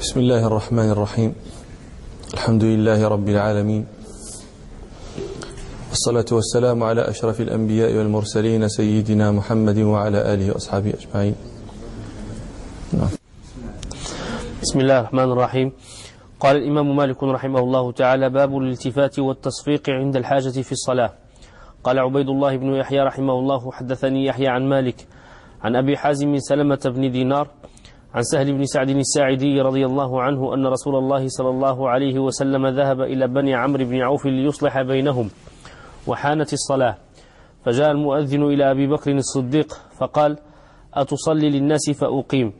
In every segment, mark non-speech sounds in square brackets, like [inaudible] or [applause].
بسم الله الرحمن الرحيم الحمد لله رب العالمين والصلاة والسلام على أشرف الأنبياء والمرسلين سيدنا محمد وعلى آله وأصحابه أجمعين. بسم الله الرحمن الرحيم قال الإمام مالك رحمه الله تعالى باب الالتفات والتصفيق عند الحاجة في الصلاة قال عبيد الله بن يحيى رحمه الله حدثني يحيى عن مالك عن أبي حازم سلمة بن دينار عن سهل بن سعد الساعدي رضي الله عنه أن رسول الله صلى الله عليه وسلم ذهب إلى بني عمرو بن عوف ليصلح بينهم وحانت الصلاة. فجاء المؤذن إلى أبي بكر الصديق فقال أتصلي للناس فأقيم.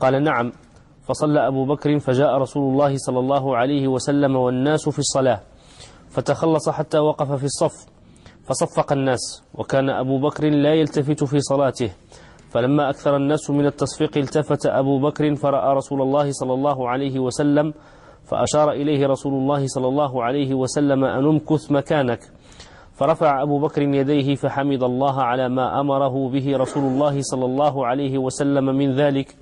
قال نعم. فصلى أبو بكر فجاء رسول الله صلى الله عليه وسلم والناس في الصلاة فتخلص حتى وقف في الصف فصفق الناس وكان أبو بكر لا يلتفت في صلاته. فلما أكثر الناس من التصفيق التفت أبو بكر فرأى رسول الله صلى الله عليه وسلم فأشار إليه رسول الله صلى الله عليه وسلم أن امكث مكانك. فرفع أبو بكر يديه فحمد الله على ما أمره به رسول الله صلى الله عليه وسلم من ذلك.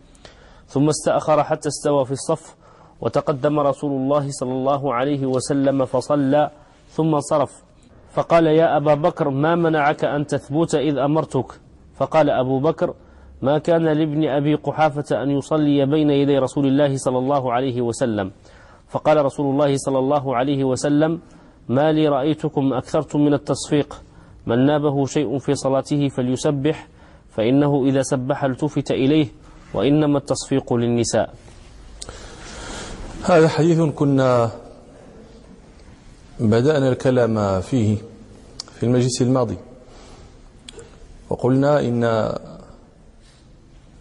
ثم استأخر حتى استوى في الصف وتقدم رسول الله صلى الله عليه وسلم فصلى ثم انصرف. فقال يا أبا بكر ما منعك أن تثبت إذ أمرتك؟ فقال أبو بكر ما كان لابن أبي قحافة أن يصلي بين يدي رسول الله صلى الله عليه وسلم. فقال رسول الله صلى الله عليه وسلم ما لي رأيتكم أكثرتم من التصفيق. من نابه شيء في صلاته فليسبح فإنه إذا سبح التفت إليه وإنما التصفيق للنساء. هذا حديث كنا بدأنا الكلام فيه في المجلس الماضي. وقلنا إن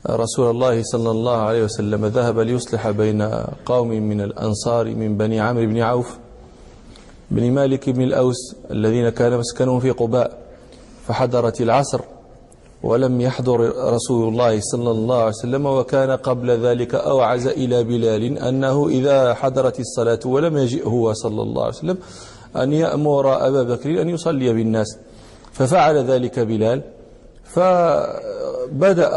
رسول الله صلى الله عليه وسلم ذهب ليصلح بين قوم من الأنصار من بني عمرو بن عوف بن مالك بن الأوس الذين كان مسكنهم في قباء فحضرت العصر ولم يحضر رسول الله صلى الله عليه وسلم وكان قبل ذلك أوعز إلى بلال أنه إذا حضرت الصلاة ولم يجئ هو صلى الله عليه وسلم أن يأمر أبا بكر أن يصلي بالناس ففعل ذلك بلال. فبدأ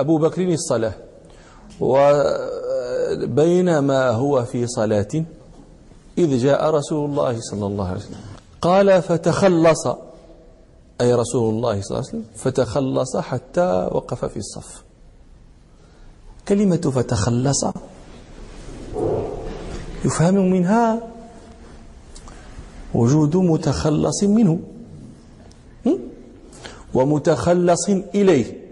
أبو بكر الصلاة. وبينما هو في صلاة إذ جاء رسول الله صلى الله عليه وسلم. قال فتخلص. أي رسول الله صلى الله عليه وسلم فتخلص حتى وقف في الصف. كلمة فتخلص يفهم منها وجود متخلص منه. ومتخلص إليه.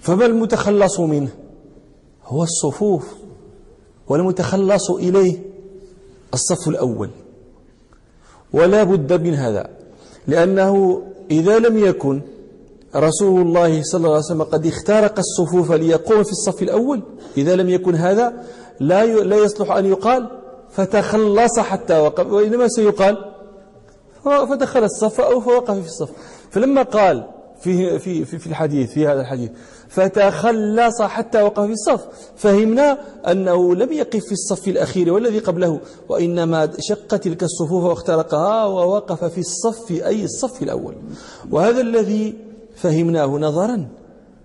فما المتخلص منه؟ هو الصفوف. والمتخلص إليه الصف الأول. ولا بد من هذا لأنه إذا لم يكن رسول الله صلى الله عليه وسلم قد اخترق الصفوف ليقوم في الصف الأول إذا لم يكن هذا لا لا يصلح أن يقال فتخلص حتى وقف وإنما سيقال فدخل الصف أو فوقف في الصف. فلما قال في في في الحديث في هذا الحديث فتخلص حتى وقف في الصف. فهمنا أنه لم يقف في الصف الأخير والذي قبله وإنما شق تلك الصفوف واخترقها ووقف في الصف أي الصف الأول. وهذا الذي فهمناه نظرا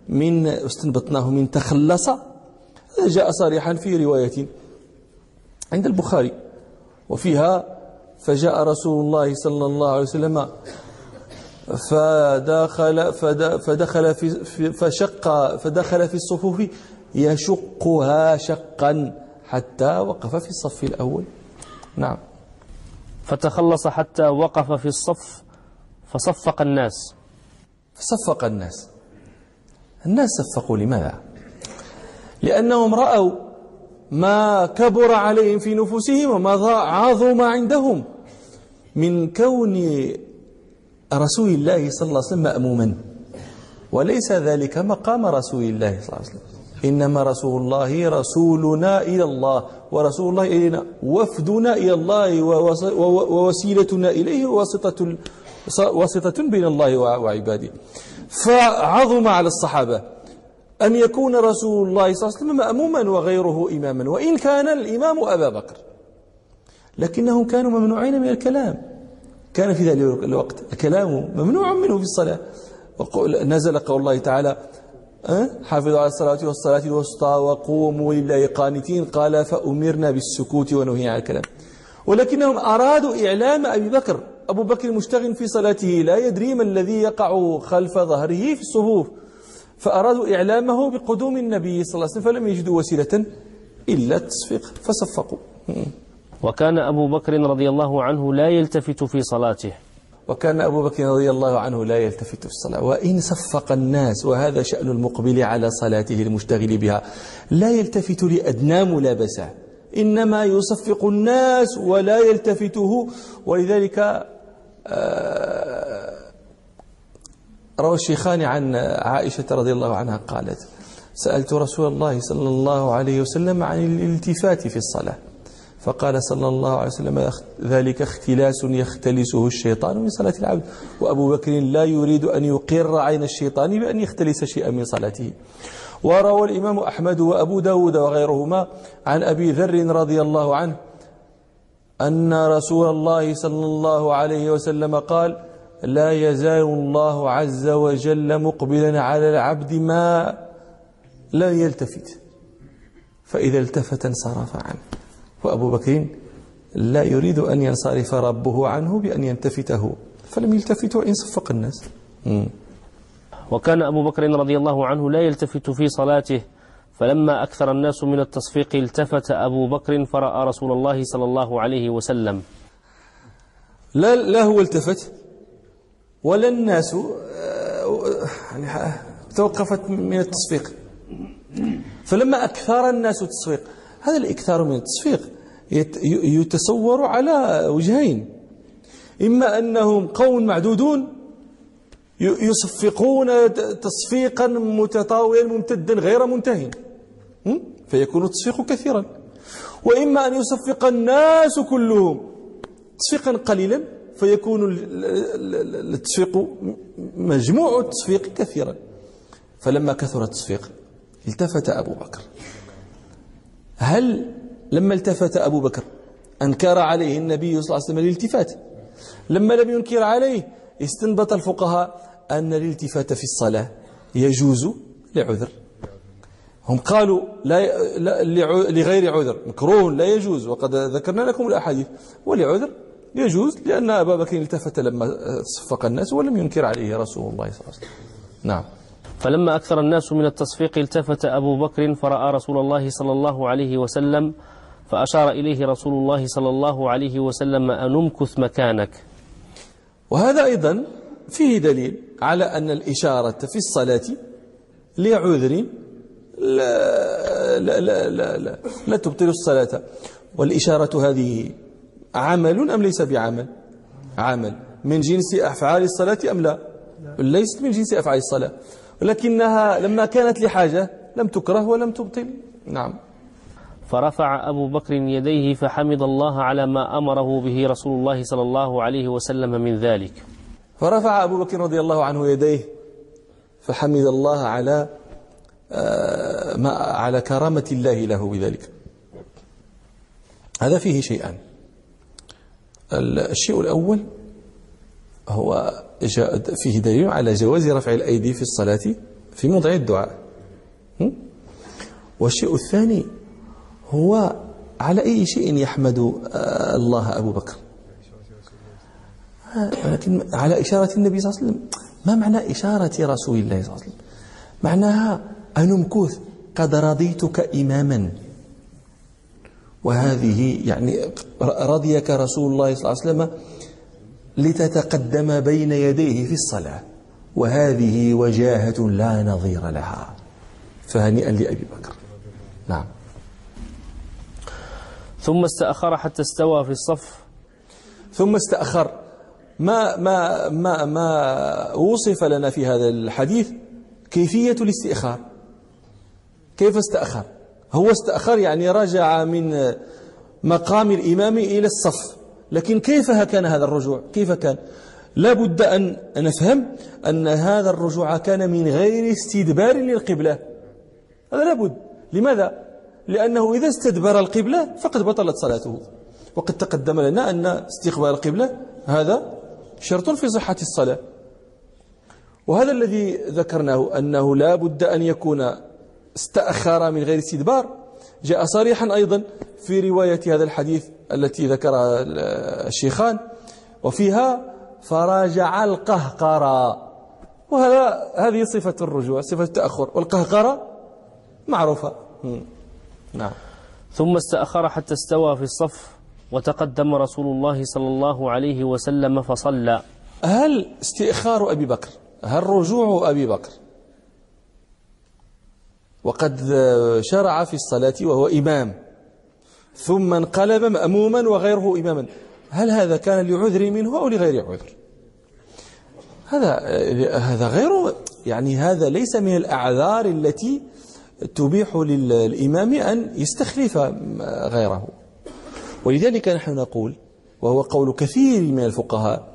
من استنبطناه من تخلص. هذا جاء صريحا في رواية عند البخاري. وفيها فجاء رسول الله صلى الله عليه وسلم فدخل فدخل في فشق فدخل في الصفوف يشقها شقا حتى وقف في الصف الأول. نعم. فتخلص حتى وقف في الصف فصفق الناس. فصفق الناس. الناس صفقوا لماذا؟ لأنهم رأوا ما كبر عليهم في نفوسهم وما عظم عندهم. من كون رسول الله صلى الله عليه وسلم مأموما. وليس ذلك مقام رسول الله صلى الله عليه وسلم. إنما رسول الله رسولنا إلى الله. ورسول الله إلينا وفدنا إلى الله ووسيلتنا إليه واسطة واسطة بين الله وعباده. فعظم على الصحابة. أن يكون رسول الله صلى الله عليه وسلم مأموما وغيره إماما؟ وإن كان الإمام أبا بكر. لكنهم كانوا ممنوعين من الكلام. كان في ذلك الوقت الكلام ممنوع منه في الصلاة. نزل قول الله تعالى أه؟ حافظوا على الصلاة والصلاة الوسطى وقوموا لله قانتين. قال فأمرنا بالسكوت ونهي عن الكلام. ولكنهم أرادوا إعلام أبي بكر. أبو بكر مشتغل في صلاته لا يدري ما الذي يقع خلف ظهره في الصفوف. فأرادوا إعلامه بقدوم النبي صلى الله عليه وسلم فلم يجدوا وسيلة إلا التصفيق فصفقوا. وكان أبو بكر رضي الله عنه لا يلتفت في صلاته. وكان أبو بكر رضي الله عنه لا يلتفت في الصلاة. وإن صفق الناس وهذا شأن المقبل على صلاته المشتغل بها. لا يلتفت لأدنى ملابسة إنما يصفق الناس ولا يلتفته. ولذلك آه، روى الشيخان عن عائشة رضي الله عنها قالت سألت رسول الله صلى الله عليه وسلم عن الالتفات في الصلاة فقال صلى الله عليه وسلم ذلك اختلاس يختلسه الشيطان من صلاة العبد وأبو بكر لا يريد أن يقر عين الشيطان بأن يختلس شيئا من صلاته. وروى الإمام أحمد وأبو داود وغيرهما عن أبي ذر رضي الله عنه أن رسول الله صلى الله عليه وسلم قال لا يزال الله عز وجل مقبلا على العبد ما لا يلتفت. فإذا التفت انصرف عنه. وأبو بكر لا يريد أن ينصرف ربه عنه بأن ينتفته فلم يلتفت وإن صفق الناس. وكان أبو بكر رضي الله عنه لا يلتفت في صلاته. فلما أكثر الناس من التصفيق التفت أبو بكر فرأى رسول الله صلى الله عليه وسلم. لا, لا هو التفت. ولا الناس آه، يعني توقفت من التصفيق. فلما أكثر الناس التصفيق هذا الإكثار من التصفيق يتصور على وجهين. إما أنهم قوم معدودون يصفقون تصفيقا متطاولا ممتدا غير منتهي فيكون التصفيق كثيرا. وإما أن يصفق الناس كلهم تصفيقا قليلا فيكون التصفيق مجموع التصفيق كثيرا. فلما كثر التصفيق التفت أبو بكر. هل لما التفت أبو بكر أنكر عليه النبي صلى الله عليه وسلم الالتفات؟ لما لم ينكر عليه استنبط الفقهاء أن الالتفات في الصلاة يجوز لعذر. هم قالوا لا لغير عذر. مكروه لا يجوز. وقد ذكرنا لكم الأحاديث. ولعذر. يجوز لأن أبا بكر التفت لما صفق الناس ولم ينكر عليه رسول الله صلى الله عليه وسلم. نعم. فلما أكثر الناس من التصفيق التفت أبو بكر فرأى رسول الله صلى الله عليه وسلم فأشار إليه رسول الله صلى الله عليه وسلم أن امكث مكانك. وهذا أيضا فيه دليل على أن الإشارة في الصلاة لعذر لا, لا, لا, لا, لا, لا تبطل الصلاة والإشارة هذه عمل أم ليس بعمل؟ عمل. من جنس أفعال الصلاة أم لا؟ ليست من جنس أفعال الصلاة. ولكنها لما كانت لحاجة لم تكره ولم تبطل. نعم. فرفع أبو بكر يديه فحمد الله على ما أمره به رسول الله صلى الله عليه وسلم من ذلك. فرفع أبو بكر رضي الله عنه يديه فحمد الله على آه، ما على كرامة الله له بذلك. هذا فيه شيئان الشيء الأول هو فيه دليل على جواز رفع الأيدي في الصلاة في موضع الدعاء. والشيء الثاني هو على أي شيء يحمد آه، الله أبو بكر. ولكن على إشارة النبي صلى الله عليه وسلم. ما معنى إشارة رسول الله صلى الله عليه وسلم؟ معناها أنمكوث قد رضيتك إماما. وهذه يعني رضيك رسول الله صلى الله عليه وسلم لتتقدم بين يديه في الصلاة. وهذه وجاهة لا نظير لها. فهنيئا لأبي بكر. نعم. ثم استأخر حتى استوى في الصف. ثم استأخر. ما ما ما ما وصف لنا في هذا الحديث كيفية الاستئخار؟ كيف استأخر؟ هو استأخر يعني رجع من مقام الإمام إلى الصف. لكن كيف كان هذا الرجوع؟ كيف كان؟ لا بد أن نفهم أن هذا الرجوع كان من غير استدبار للقبلة. هذا لابد لماذا؟ لأنه إذا استدبر القبلة فقد بطلت صلاته. وقد تقدم لنا أن استقبال القبلة هذا شرط في صحة الصلاة. وهذا الذي ذكرناه أنه لا بد أن يكون استأخر من غير استدبار. جاء صريحا أيضا في رواية هذا الحديث التي ذكرها الشيخان وفيها فراجع القهقرة. وهذا هذه صفة الرجوع صفة التأخر. والقهقرة معروفة. نعم. ثم استأخر حتى استوى في الصف وتقدم رسول الله صلى الله عليه وسلم فصلى. هل استئخار أبي بكر؟ هل رجوع أبي بكر؟ وقد شرع في الصلاة وهو إمام. ثم انقلب مأموما وغيره إماما. هل هذا كان لعذر منه أو لغير عذر؟ هذا هذا غير يعني هذا ليس من الأعذار التي تبيح للإمام أن يستخلف غيره. ولذلك نحن نقول وهو قول كثير من الفقهاء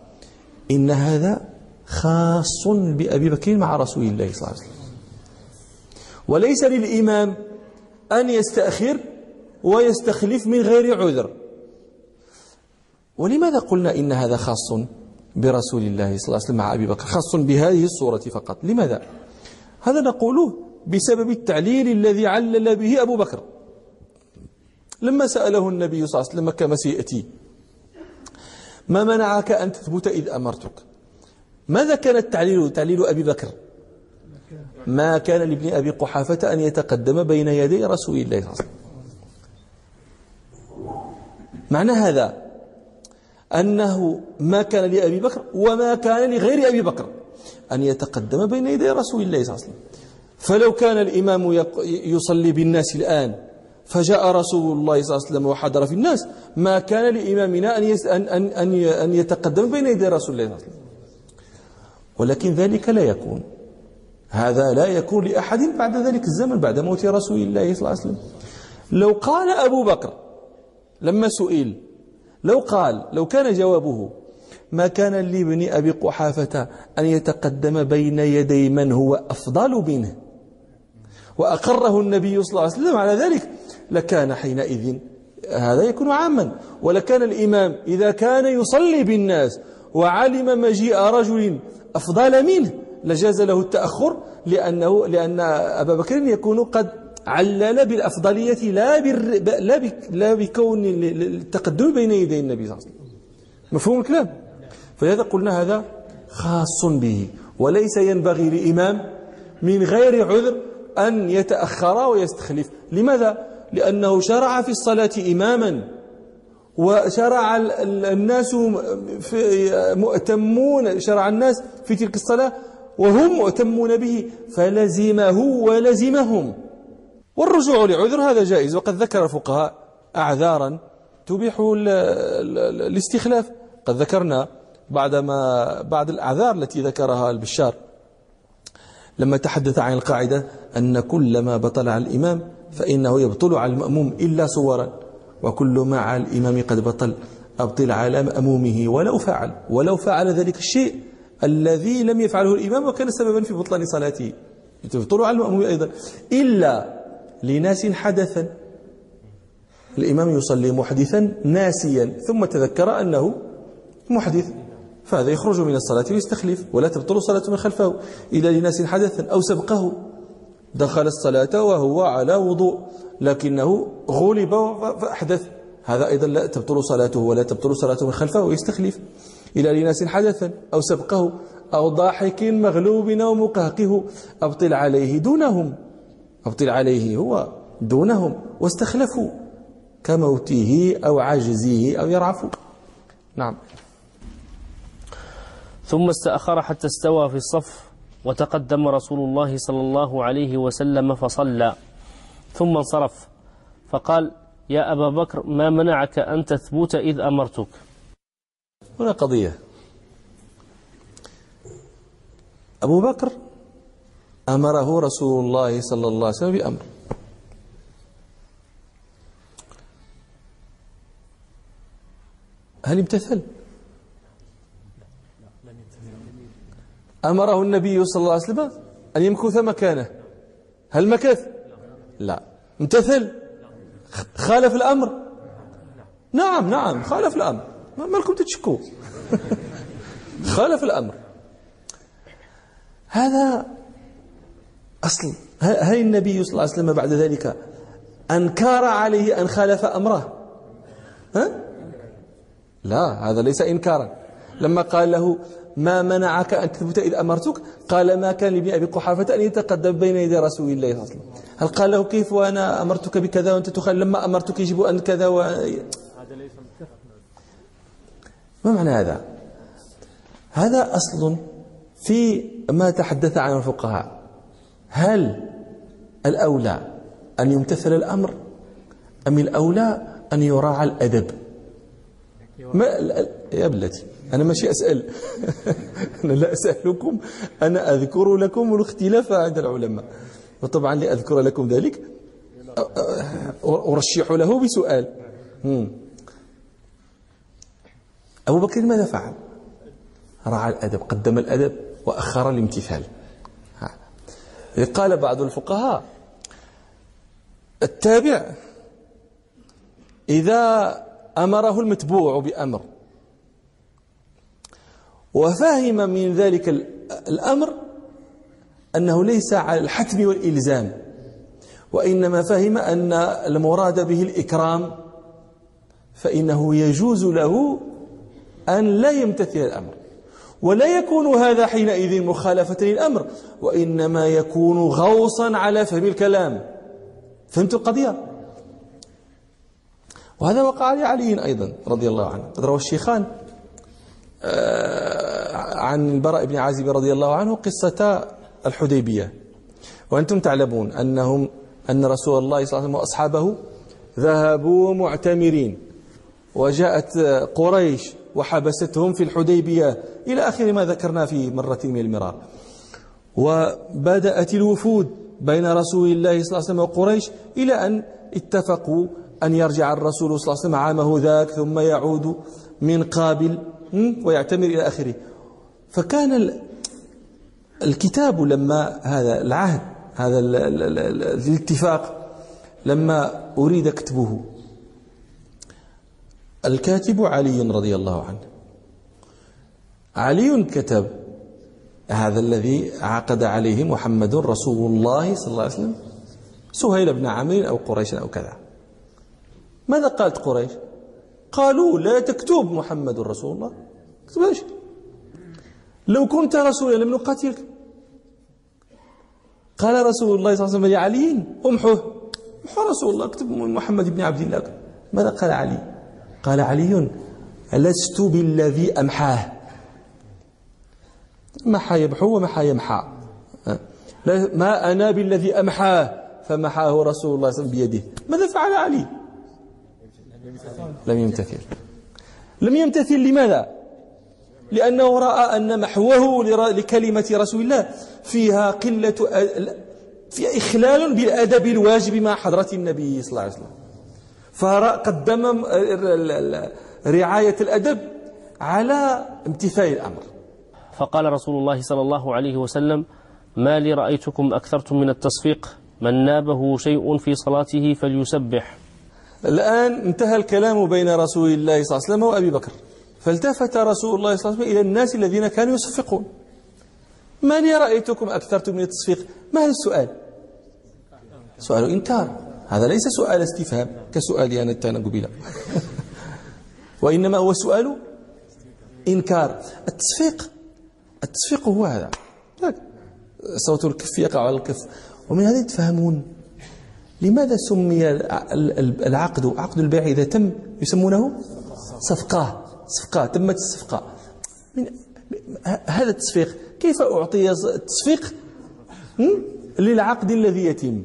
إن هذا خاص بأبي بكر مع رسول الله صلى الله عليه وسلم. وليس للإمام أن يستأخر ويستخلف من غير عذر. ولماذا قلنا إن هذا خاص برسول الله صلى الله عليه وسلم مع أبي بكر؟ خاص بهذه الصورة فقط. لماذا؟ هذا نقوله بسبب التعليل الذي علل به أبو بكر. لما سأله النبي صلى الله عليه وسلم كما سيأتي ما منعك أن تثبت إذ أمرتك؟ ماذا كان التعليل؟ تعليل أبي بكر ما كان لابن أبي قحافة أن يتقدم بين يدي رسول الله صلى الله عليه وسلم. معنى هذا أنه ما كان لأبي بكر وما كان لغير أبي بكر أن يتقدم بين يدي رسول الله صلى الله عليه وسلم. فلو كان الإمام يصلي بالناس الآن فجاء رسول الله صلى الله عليه وسلم وحضر في الناس ما كان لإمامنا أن أن أن يتقدم بين يدي رسول الله صلى الله عليه وسلم. ولكن ذلك لا يكون. هذا لا يكون لأحد بعد ذلك الزمن بعد موت رسول الله صلى الله عليه وسلم. لو قال أبو بكر لما سئل لو قال لو كان جوابه ما كان لابن أبي قحافة أن يتقدم بين يدي من هو أفضل منه وأقره النبي صلى الله عليه وسلم على ذلك لكان حينئذ هذا يكون عاما. ولكان الإمام إذا كان يصلي بالناس وعلم مجيء رجل أفضل منه لجاز له التأخر لأنه لأن أبا بكر يكون قد علل بالأفضلية لا لا لا بكون التقدم بين يدي النبي صلى الله عليه وسلم. مفهوم الكلام؟ فلهذا قلنا هذا خاص به وليس ينبغي لإمام من غير عذر أن يتأخر ويستخلف. لماذا؟ لأنه شرع في الصلاة إماما وشرع الناس مؤتمون شرع الناس في تلك الصلاة وهم مؤتمون به فلزمه ولزمهم. والرجوع لعذر هذا جائز وقد ذكر الفقهاء أعذارا تبيح الاستخلاف. قد ذكرنا بعد ما بعد الأعذار التي ذكرها البشار لما تحدث عن القاعدة أن كل ما بطل على الإمام فإنه يبطل على المأموم إلا صورا وكل ما على الإمام قد بطل أبطل على مأمومه ولو فعل ولو فعل ذلك الشيء. الذي لم يفعله الإمام وكان سببا في بطلان صلاته. تبطل على المأموم أيضا. إلا لناس حدثا. الإمام يصلي محدثا ناسيا ثم تذكر أنه محدث فهذا يخرج من الصلاة ويستخلف ولا تبطل صلاة من خلفه. إلا لناس حدثا أو سبقه دخل الصلاة وهو على وضوء لكنه غلب فأحدث. هذا أيضا لا تبطل صلاته ولا تبطل صلاته من خلفه ويستخلف. إلى لناس حدثا أو سبقه أو ضاحك مغلوب أو مقهقه أبطل عليه دونهم أبطل عليه هو دونهم واستخلفوا كموته أو عجزه أو يرعفوا نعم. ثم استأخر حتى استوى في الصف وتقدم رسول الله صلى الله عليه وسلم فصلى. ثم انصرف فقال يا أبا بكر ما منعك أن تثبت إذ أمرتك؟ هنا قضية. أبو بكر أمره رسول الله صلى الله عليه وسلم بأمر. هل امتثل؟ أمره النبي صلى الله عليه وسلم أن يمكث مكانه. هل مكث؟ لا. امتثل؟ خالف الأمر. نعم نعم خالف الأمر. ما لكم تتشكوا؟ [laughs] خالف الأمر. هذا أصل هل النبي صلى الله عليه وسلم بعد ذلك أنكر عليه أن خالف أمره. ها؟ لا هذا ليس إنكارا. لما قال له ما منعك أن تثبت إذ أمرتك؟ قال ما كان لابن أبي قحافة أن يتقدم بين يدي رسول الله صلى الله عليه وسلم. هل قال له كيف وأنا أمرتك بكذا وأنت تخل لما أمرتك يجب أن كذا و... ما معنى هذا؟ هذا أصل في ما تحدث عنه الفقهاء. هل الأولى أن يمتثل الأمر؟ أم الأولى أن يراعى الأدب؟ ما يا ابلتي أنا ماشي أسأل. [laughs] أنا لا أسألكم أنا أذكر لكم الاختلاف عند العلماء. وطبعا لأذكر لكم ذلك أرشح له بسؤال. أبو بكر ماذا فعل؟ راعى الأدب قدم الأدب وأخر الامتثال. قال بعض الفقهاء التابع إذا أمره المتبوع بأمر وفهم من ذلك الأمر أنه ليس على الحتم والإلزام وإنما فهم أن المراد به الإكرام فإنه يجوز له أن لا يمتثل الأمر ولا يكون هذا حينئذ مخالفة للأمر وإنما يكون غوصا على فهم الكلام. فهمت القضية؟ وهذا وقع لعلي أيضا رضي الله عنه. قد روى الشيخان آه، عن البراء بن عازب رضي الله عنه قصة الحديبية. وأنتم تعلمون أنهم أن رسول الله صلى الله عليه وسلم وأصحابه ذهبوا معتمرين وجاءت قريش وحبستهم في الحديبية. إلى آخر ما ذكرنا في مرة من المرار. وبدأت الوفود بين رسول الله صلى الله عليه وسلم وقريش إلى أن اتفقوا أن يرجع الرسول صلى الله عليه وسلم عامه ذاك ثم يعود من قابل ويعتمر إلى آخره. فكان الكتاب لما هذا العهد هذا الاتفاق لما أريد كتبه. الكاتب علي رضي الله عنه. علي كتب هذا الذي عقد عليه محمد رسول الله صلى الله عليه وسلم سهيل بن عمرو أو قريش أو كذا. ماذا قالت قريش؟ قالوا لا تكتب محمد رسول الله. اكتبهاش لو كنت رسولا لم نقاتلك. قال رسول الله صلى الله عليه وسلم لعلي امحوه. امحو رسول الله اكتب محمد بن عبد الله. ماذا قال علي؟ قال علي لست بالذي أمحاه؟ محى يبحو ومحى يمحى. ما أنا بالذي أمحاه؟ فمحاه رسول الله صلى الله عليه وسلم بيده. ماذا فعل علي؟ لم يمتثل. لم يمتثل لماذا؟ لأنه رأى أن محوه لكلمة رسول الله. فيها قلة فيها إخلال بالأدب الواجب مع حضرة النبي صلى الله عليه وسلم. فقدم رعاية الأدب على امتثال الأمر. فقال رسول الله صلى الله عليه وسلم ما لي رأيتكم أكثرتم من التصفيق من نابه شيء في صلاته فليسبح. الآن انتهى الكلام بين رسول الله صلى الله عليه وسلم وأبي بكر. فالتفت رسول الله صلى الله عليه وسلم إلى الناس الذين كانوا يصفقون. ما لي رأيتكم أكثرتم من التصفيق؟ ما هذا السؤال؟ سؤال إنكار. هذا ليس سؤال استفهام كسؤالي أنا التانا قبيلة. [laughs] وإنما هو سؤال إنكار. التصفيق التصفيق هو هذا. صوت الكف يقع على الكف. ومن هذا تفهمون لماذا سمي العقد؟ عقد البيع إذا تم يسمونه صفقة. صفقة تمت الصفقة. من هذا التصفيق كيف أعطي التصفيق للعقد الذي يتم.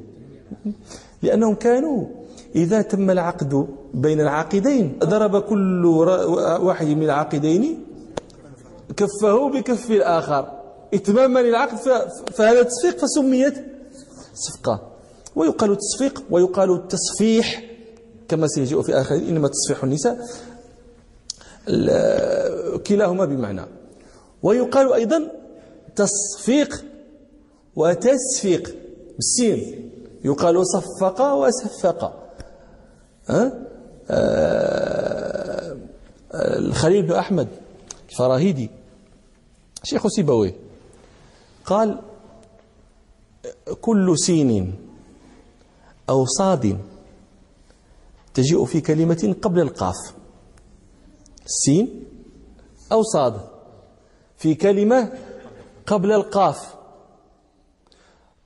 لأنهم كانوا إذا تم العقد بين العاقدين. ضرب كل واحد من العاقدين كفه بكف الآخر. إتماما للعقد فهذا تصفيق فسميت صفقة. ويقال التصفيق ويقال التصفيح كما سيجيء في آخر إنما تصفيح النساء كلاهما بمعنى. ويقال أيضا تصفيق وتسفيق بالسين. يقال صفق وسفق. ها؟ آه الخليل بن أحمد الفراهيدي شيخ سيبويه قال كل سين أو صاد تجيء في كلمة قبل القاف. سين أو صاد في كلمة قبل القاف.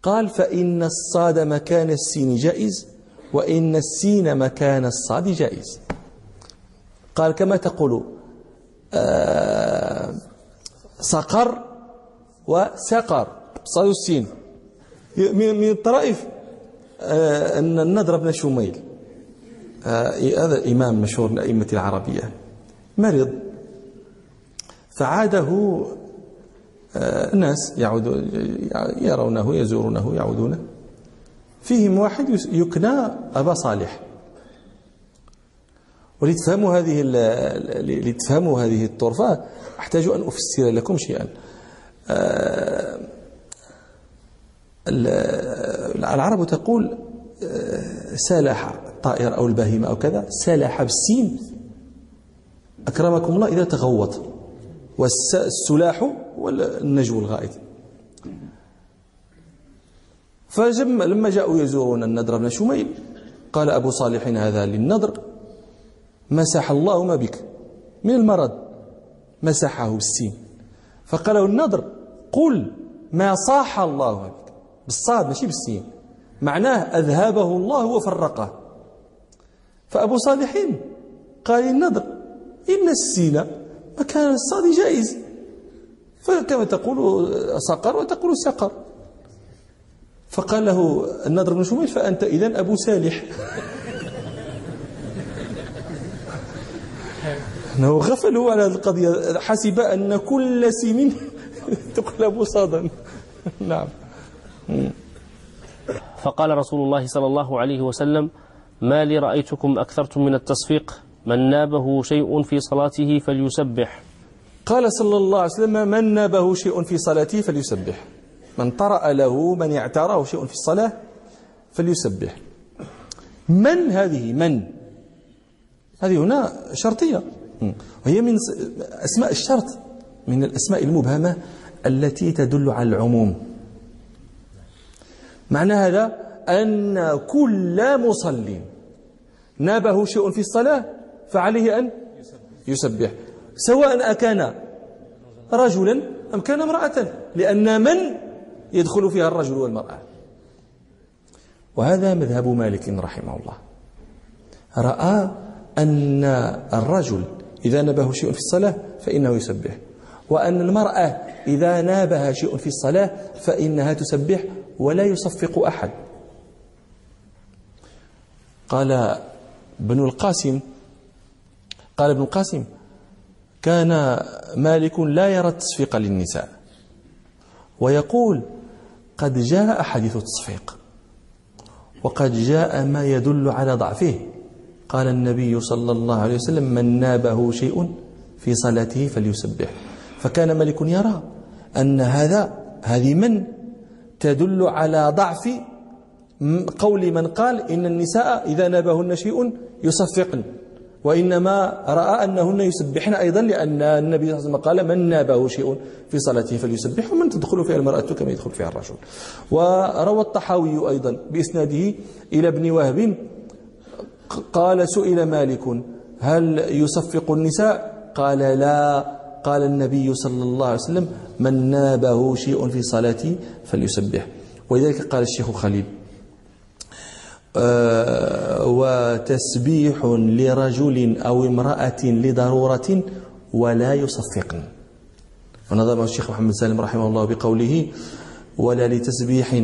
قال فإن الصاد مكان السين جائز وإن السين مكان الصاد جائز. قال كما تقول آه سقر وسقر صاد السين. من الطرائف آه أن النضر بن شميل آه هذا إمام مشهور من أئمة العربية مرض فعاده آه الناس يعود يرونه يزورونه يعودونه. فيهم واحد يكنى أبا صالح. ولتفهموا هذه لتفهموا هذه الطرفة أحتاج أن أفسر لكم شيئا. آه، العرب تقول آه، سالح الطائر أو البهيمة أو كذا سالح بالسين أكرمكم الله إذا تغوط. والسلاح والنجو الغائط. فجم لما جاءوا يزورون النضر بن شميل قال أبو صالح هذا للنضر مسح الله ما بك من المرض مسحه بالسين فقال له النضر قل ما صاح الله بك بالصاد ماشي بالسين معناه أذهبه الله وفرقه. فأبو صالح قال للنضر إن السين مكان الصاد جائز. فكما تقول صقر وتقول سقر. فقال له النضر بن شميل فأنت إذا أبو سالح. [laughs] أنه غفل هو على هذه القضية حسب أن كل سين تقلب صادا نعم. فقال رسول الله صلى الله عليه وسلم ما لي رأيتكم أكثرتم من التصفيق؟ من نابه شيء في صلاته فليسبح. قال صلى الله عليه وسلم من نابه شيء في صلاته فليسبح. من طرأ له من اعتراه شيء في الصلاة فليسبح. من هذه؟ من؟ هذه هنا شرطية. وهي من أسماء الشرط من الأسماء المبهمة التي تدل على العموم. معنى هذا أن كل مصل نابه شيء في الصلاة فعليه أن يسبح. سواء أكان رجلا أم كان امرأة لأن من يدخل فيها الرجل والمرأة؟ وهذا مذهب مالك رحمه الله. رأى أن الرجل إذا نبه شيء في الصلاة فإنه يسبح وأن المرأة إذا نابها شيء في الصلاة فإنها تسبح ولا يصفق أحد. قال ابن القاسم قال ابن القاسم كان مالك لا يرى التصفيق للنساء. ويقول قد جاء حديث التصفيق وقد جاء ما يدل على ضعفه. قال النبي صلى الله عليه وسلم من نابه شيء في صلاته فليسبح. فكان ملك يرى أن هذا هذه من تدل على ضعف قول من قال إن النساء إذا نابهن شيء يصفقن. وإنما رأى أنهن يسبحن أيضا لأن النبي صلى الله عليه وسلم قال من نابه شيء في صلاته فليسبح ومن تدخل فيها المرأة كما يدخل فيها الرجل. وروى الطحاوي أيضا بإسناده إلى ابن وهب قال سئل مالك هل يصفق النساء؟ قال لا. قال النبي صلى الله عليه وسلم من نابه شيء في صلاته فليسبح. ولذلك قال الشيخ خليل وتسبيح لرجل أو امرأة لضرورة ولا يصفقن ونظم الشيخ محمد سالم رحمه الله بقوله ولا لتسبيح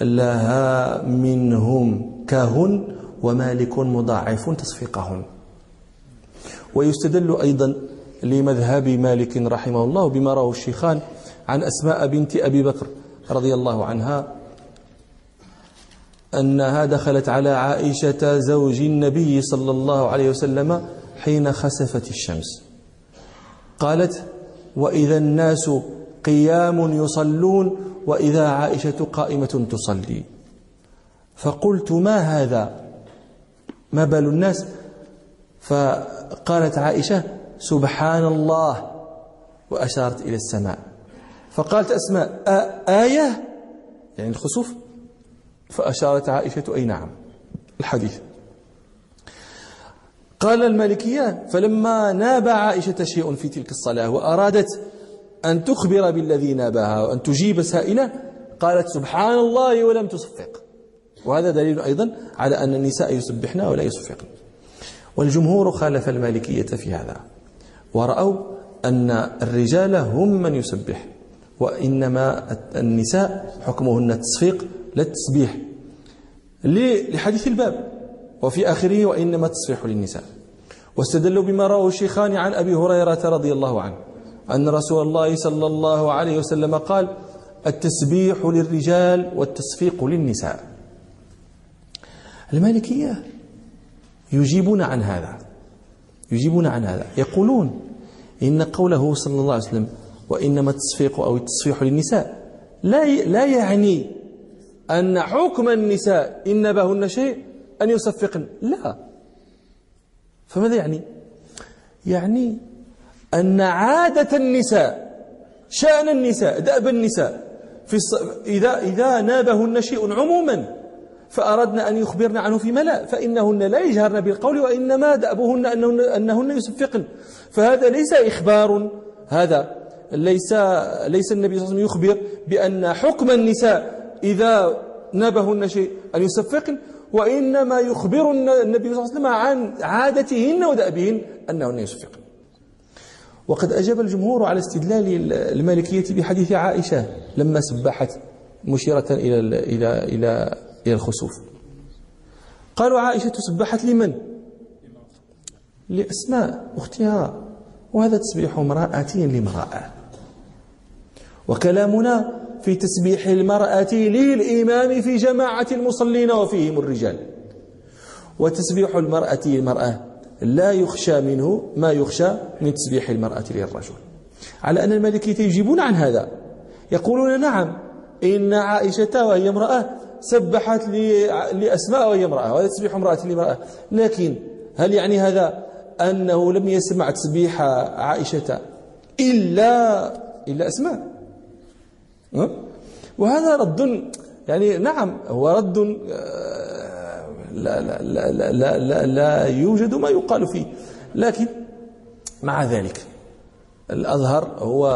لها منهم كهن ومالك مضاعف تصفيقهن ويستدل أيضا لمذهب مالك رحمه الله بما رواه الشيخان عن أسماء بنت أبي بكر رضي الله عنها أنها دخلت على عائشة زوج النبي صلى الله عليه وسلم حين خسفت الشمس. قالت وإذا الناس قيام يصلون وإذا عائشة قائمة تصلي. فقلت ما هذا؟ ما بال الناس؟ فقالت عائشة سبحان الله. وأشارت إلى السماء. فقالت أسماء آية؟ يعني الخسوف؟ فأشارت عائشة أي نعم. الحديث. قال المالكية فلما ناب عائشة شيء في تلك الصلاة وأرادت أن تخبر بالذي نابها وأن تجيب سائلة قالت سبحان الله ولم تصفق. وهذا دليل أيضا على أن النساء يسبحن ولا يصفقن. والجمهور خالف المالكية في هذا ورأوا أن الرجال هم من يسبح وإنما النساء حكمهن التصفيق لا التسبيح لحديث الباب. وفي آخره وإنما التصفيح للنساء. واستدلوا بما رواه الشيخان عن أبي هريرة رضي الله عنه أن رسول الله صلى الله عليه وسلم قال التسبيح للرجال والتصفيق للنساء. المالكية يجيبون عن هذا يجيبون عن هذا يقولون إن قوله صلى الله عليه وسلم وإنما التصفيق أو التصفيح للنساء لا لا يعني أن حكم النساء إن نبهن شيء أن يصفقن. لا. فماذا يعني؟ يعني أن عادة النساء شأن النساء دأب النساء في الص... إذا إذا نابهن شيء عموما فأردنا أن يخبرن عنه في ملأ فإنهن لا يجهرن بالقول وإنما دأبهن أنهن, أنهن يصفقن. فهذا ليس إخبار هذا ليس ليس النبي صلى الله عليه وسلم يخبر بأن حكم النساء إذا نابهن شيء أن يصفقن وإنما يخبر النبي صلى الله عليه وسلم عن عادتهن ودأبهن أنهن يصفقن. وقد أجاب الجمهور على استدلال المالكية بحديث عائشة لما سبحت مشيرة إلى إلى إلى إلى الخسوف. قالوا عائشة سبحت لمن؟ لأسماء أختها. وهذا تسبيح امرأة لامرأة. وكلامنا في تسبيح المرأة للإمام في جماعة المصلين وفيهم الرجال. وتسبيح المرأة للمرأة لا يخشى منه ما يخشى من تسبيح المرأة للرجل. على أن المالكية يجيبون عن هذا. يقولون نعم إن عائشة وهي امرأة سبحت لأسماء وهي امرأة وهذا تسبيح امرأة لامرأة لكن هل يعني هذا أنه لم يسمع تسبيح عائشة إلا إلا أسماء؟ وهذا رد يعني نعم هو رد لا لا لا لا لا, لا, لا يوجد ما يقال فيه. لكن مع ذلك الأظهر هو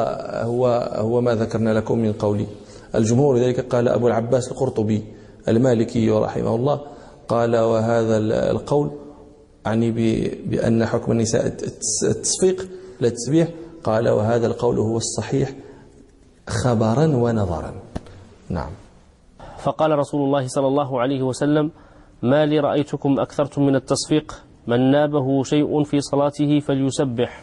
هو هو ما ذكرنا لكم من قول. الجمهور لذلك قال أبو العباس القرطبي المالكي رحمه الله قال وهذا القول يعني بأن حكم النساء التصفيق لا التسبيح قال وهذا القول هو الصحيح خبرا ونظرا. نعم. فقال رسول الله صلى الله عليه وسلم ما لي رأيتكم أكثرتم من التصفيق؟ من نابه شيء في صلاته فليسبح.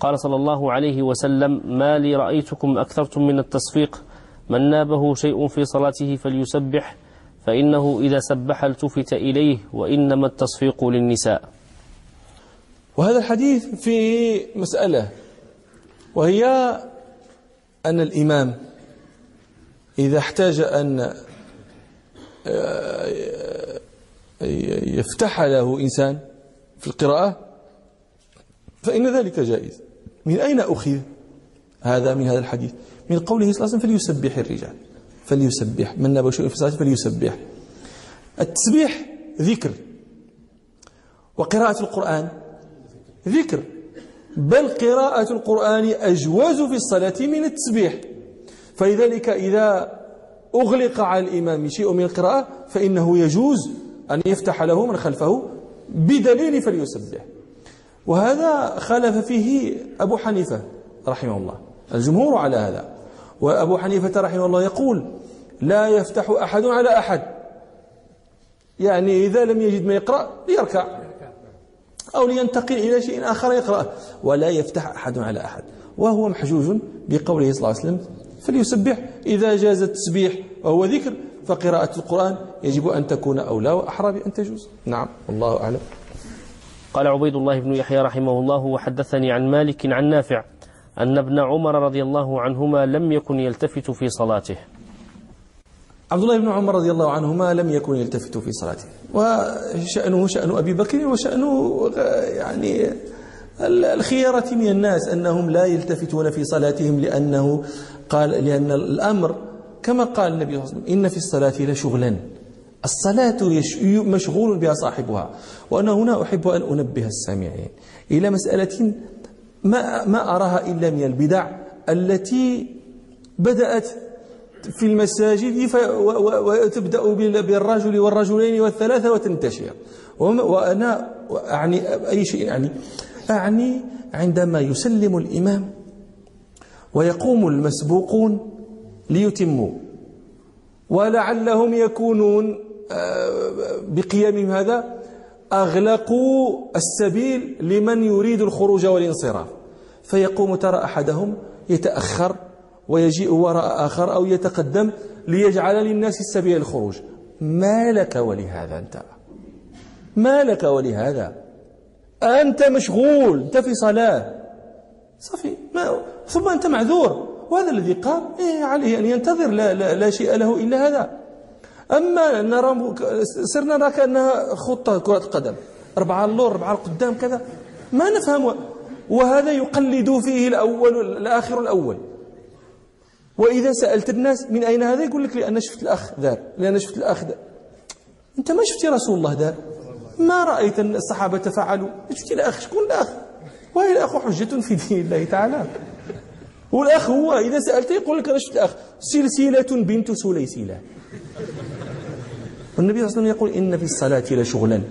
قال صلى الله عليه وسلم ما لي رأيتكم أكثرتم من التصفيق؟ من نابه شيء في صلاته فليسبح فإنه إذا سبح التفت إليه وإنما التصفيق للنساء. وهذا الحديث في مسألة وهي أن الإمام إذا احتاج أن آه، يفتح له إنسان في القراءة فإن ذلك جائز. من أين أخذ هذا من هذا الحديث؟ من قوله صلى الله عليه وسلم فليسبح الرجال. فليسبح. من نبى شيء في صلاته فليسبح. التسبيح ذكر. وقراءة القرآن ذكر. بل قراءة القرآن أجوز في الصلاة من التسبيح. فلذلك إذا أغلق على الإمام شيء من القراءة فإنه يجوز أن يفتح له من خلفه بدليل فليسبح. وهذا خالف فيه أبو حنيفة رحمه الله. الجمهور على هذا. وأبو حنيفة رحمه الله يقول لا يفتح أحد على أحد. يعني إذا لم يجد ما يقرأ ليركع. أو لينتقل إلى شيء آخر يقرأ ولا يفتح أحد على أحد. وهو محجوج بقوله صلى الله عليه وسلم فليسبح. إذا جاز التسبيح وهو ذكر فقراءة القرآن يجب أن تكون أولى وأحرى بأن تجوز. نعم والله أعلم. قال عبيد الله بن يحيى رحمه الله وحدثني عن مالك عن نافع أن ابن عمر رضي الله عنهما لم يكن يلتفت في صلاته. عبد الله بن عمر رضي الله عنهما لم يكن يلتفت في صلاته. وشأنه شأن أبي بكر وشأنه يعني الخيرة من الناس أنهم لا يلتفتون في صلاتهم لأنه قال لأن الأمر كما قال النبي صلى الله عليه وسلم إن في الصلاة لشغلا. الصلاة مشغول بها صاحبها وأنا هنا أحب أن أنبه السامعين إلى مسألة ما, ما أراها إلا من البدع التي بدأت في المساجد وتبدأ بالرجل والرجلين والثلاثة وتنتشر. وأنا أعني أي شيء يعني؟ أعني عندما يسلم الإمام ويقوم المسبوقون ليتموا. ولعلهم يكونون آه، بقيامهم هذا أغلقوا السبيل لمن يريد الخروج والانصراف. فيقوم ترى أحدهم يتأخر ويجيء وراء آخر أو يتقدم ليجعل للناس السبيل الخروج. ما لك ولهذا أنت؟ ما لك ولهذا؟ أنت مشغول أنت في صلاة. صافي ما ثم أنت معذور. وهذا الذي قال إيه عليه أن ينتظر لا, لا, لا شيء له إلا هذا. أما نرى صرنا نرى كأنها خطة كرة القدم أربعة اللور أربعة القدام كذا. ما نفهم. وهذا يقلد فيه الأول الآخر الأول. وإذا سألت الناس من أين هذا؟ يقول لك لأن شفت الأخ ذار لأن شفت الأخ ذار أنت ما شفت رسول الله ذار ما رأيت أن الصحابة فعلوا شفت الأخ شكون الأخ؟ وهي الأخ حجة في دين الله تعالى. والأخ هو إذا سألت يقول لك أنا شفت الأخ سلسلة بنت سليسلة. والنبي صلى الله عليه وسلم يقول إن في الصلاة لشغلا.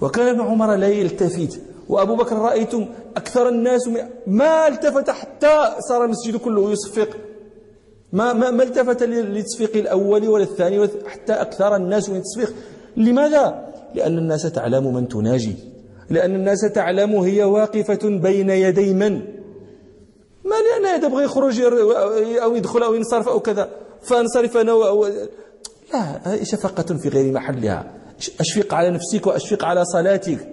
وكان ابن عمر لا يلتفت. وأبو بكر رأيتم أكثر الناس ما التفت حتى صار المسجد كله يصفق. ما ما, ما التفت للتصفيق الأول ولا الثاني حتى أكثر الناس من التصفيق. لماذا؟ لأن الناس تعلم من تناجي. لأن الناس تعلم هي واقفة بين يدي من؟ ما لأن إذا بغى يخرج أو يدخل أو ينصرف أو كذا. فانصرف أنا أو لا شفقة في غير محلها. أشفق على نفسك وأشفق على صلاتك.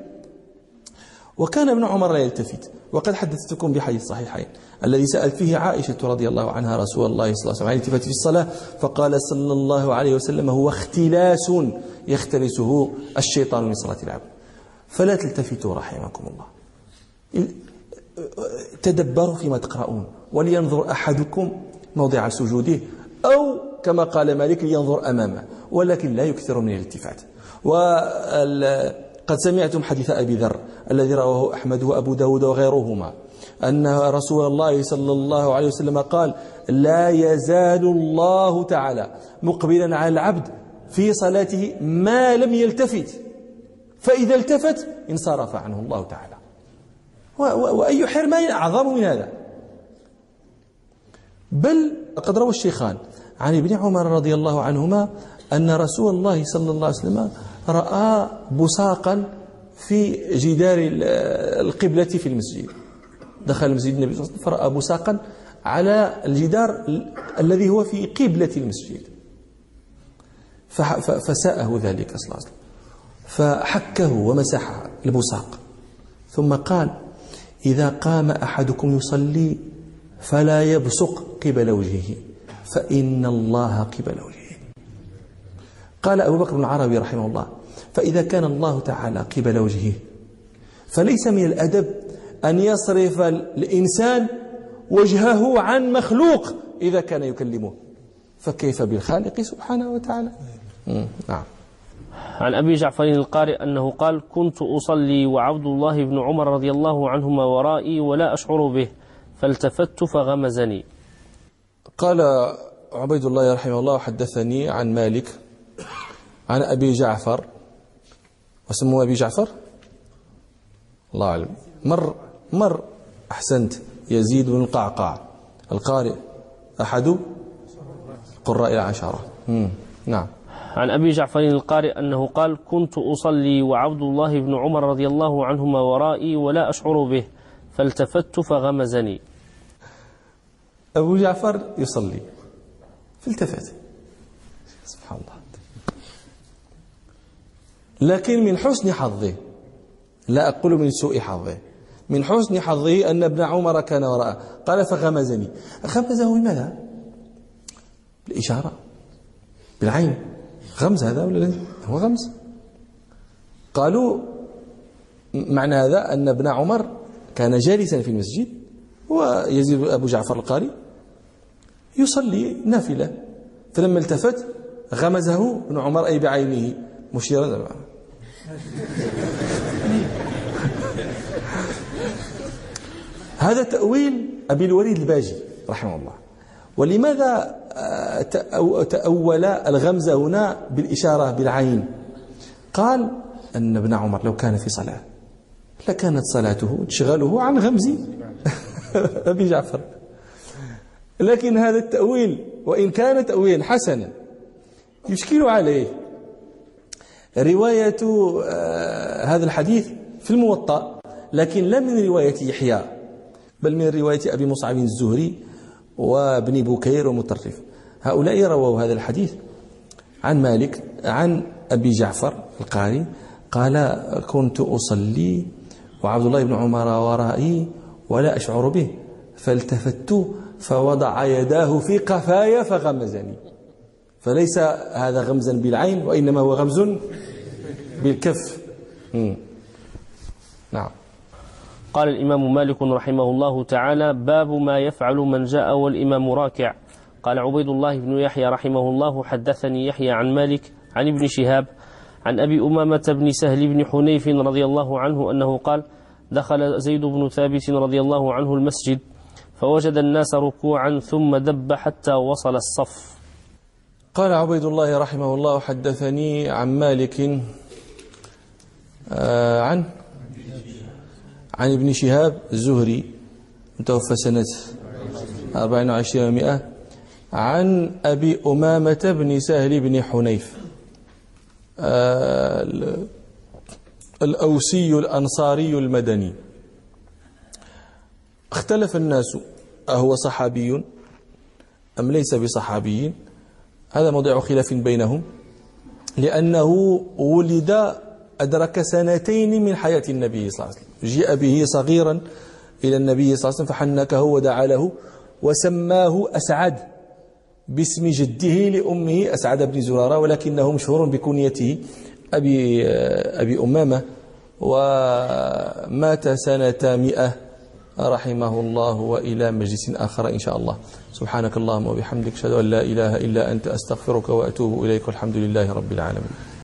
وكان ابن عمر لا يلتفت. وقد حدثتكم بحديث الصحيحين الذي سألت فيه عائشة رضي الله عنها رسول الله صلى الله عليه وسلم عن في الصلاة فقال صلى الله عليه وسلم هو اختلاس يختلسه الشيطان من صلاة العبد. فلا تلتفتوا رحمكم الله. تدبروا فيما تقرؤون. ولينظر أحدكم موضع سجوده أو كما قال مالك لينظر أمامه ولكن لا يكثر من الالتفات. وقد سمعتم حديث أبي ذر الذي رواه أحمد وأبو داود وغيرهما أن رسول الله صلى الله عليه وسلم قال لا يزال الله تعالى مقبلا على العبد في صلاته ما لم يلتفت فإذا التفت انصرف عنه الله تعالى. وأي حرمان أعظم من هذا؟ بل قد روى الشيخان عن ابن عمر رضي الله عنهما أن رسول الله صلى الله عليه وسلم رأى بصاقا في جدار القبلة في المسجد. دخل المسجد النبي صلى الله عليه وسلم فرأى بصاقا على الجدار الذي هو في قبلة المسجد. فساءه ذلك صلى الله عليه وسلم. فحكه ومسح البصاق ثم قال إذا قام أحدكم يصلي فلا يبصق قبل وجهه فإن الله قبل وجهه. قال أبو بكر بن العربي رحمه الله فإذا كان الله تعالى قبل وجهه فليس من الأدب أن يصرف الإنسان وجهه عن مخلوق إذا كان يكلمه. فكيف بالخالق سبحانه وتعالى؟ نعم. عن أبي جعفر القارئ أنه قال كنت أصلي وعبد الله بن عمر رضي الله عنهما ورائي ولا أشعر به فالتفت فغمزني. قال عبيد الله رحمه الله حدثني عن مالك عن أبي جعفر. وسموه أبي جعفر؟ الله أعلم. مر مر. أحسنت. يزيد بن القعقاع. القارئ أحد قراء العشرة. نعم. عن أبي جعفر القارئ أنه قال كنت أصلي وعبد الله بن عمر رضي الله عنهما ورائي ولا أشعر به فالتفت فغمزني. أبو جعفر يصلي. فالتفت. سبحان الله. لكن من حسن حظه لا أقول من سوء حظه. من حسن حظه أن ابن عمر كان وراءه. قال فغمزني. غمزه بماذا؟ بالإشارة. بالعين. غمز هذا ولا لا؟ هو غمز. قالوا معنى هذا أن ابن عمر كان جالسا في المسجد ويزيد أبو جعفر القاري يصلي نافلة. فلما التفت غمزه ابن عمر أي بعينه. مشيرا. هذا تأويل أبي الوليد الباجي رحمه الله. ولماذا آه، تأول الغمز هنا بالإشارة بالعين؟ قال أن ابن عمر لو كان في صلاة لكانت صلاته تشغله عن غمز [laughs] أبي جعفر. لكن هذا التأويل وإن كان تأويلا حسنا يشكل عليه رواية آه، هذا الحديث في الموطأ لكن لا من رواية يحيى بل من رواية أبي مصعب الزهري وابن بكير ومطرف. هؤلاء رووا هذا الحديث عن مالك عن أبي جعفر القاري قال كنت أصلي وعبد الله بن عمر ورائي ولا أشعر به فالتفت فوضع يداه في قفايا فغمزني. فليس هذا غمزا بالعين وإنما هو غمز بالكف. نعم. قال الإمام مالك رحمه الله تعالى باب ما يفعل من جاء والإمام راكع. قال عبيد الله بن يحيى رحمه الله حدثني يحيى عن مالك عن ابن شهاب عن أبي أمامة بن سهل بن حنيف رضي الله عنه أنه قال دخل زيد بن ثابت رضي الله عنه المسجد فوجد الناس ركوعا ثم دب حتى وصل الصف. قال عبيد الله رحمه الله حدثني عن مالك آه عن عن ابن شهاب الزهري متوفى سنة 24 ومئة عن أبي أمامة بن سهل بن حنيف آه الأوسي الأنصاري المدني. اختلف الناس أهو صحابي أم ليس بصحابي؟ هذا موضع خلاف بينهم لأنه ولد أدرك سنتين من حياة النبي صلى الله عليه وسلم. جيء به صغيرا إلى النبي صلى الله عليه وسلم فحنكه ودعا له وسماه أسعد باسم جده لأمه أسعد بن زرارة ولكنه مشهور بكنيته أبي, أبي أمامة ومات سنة مئة رحمه الله وإلى مجلس آخر إن شاء الله. سبحانك اللهم وبحمدك أشهد أن لا إله إلا أنت أستغفرك وأتوب إليك والحمد لله رب العالمين.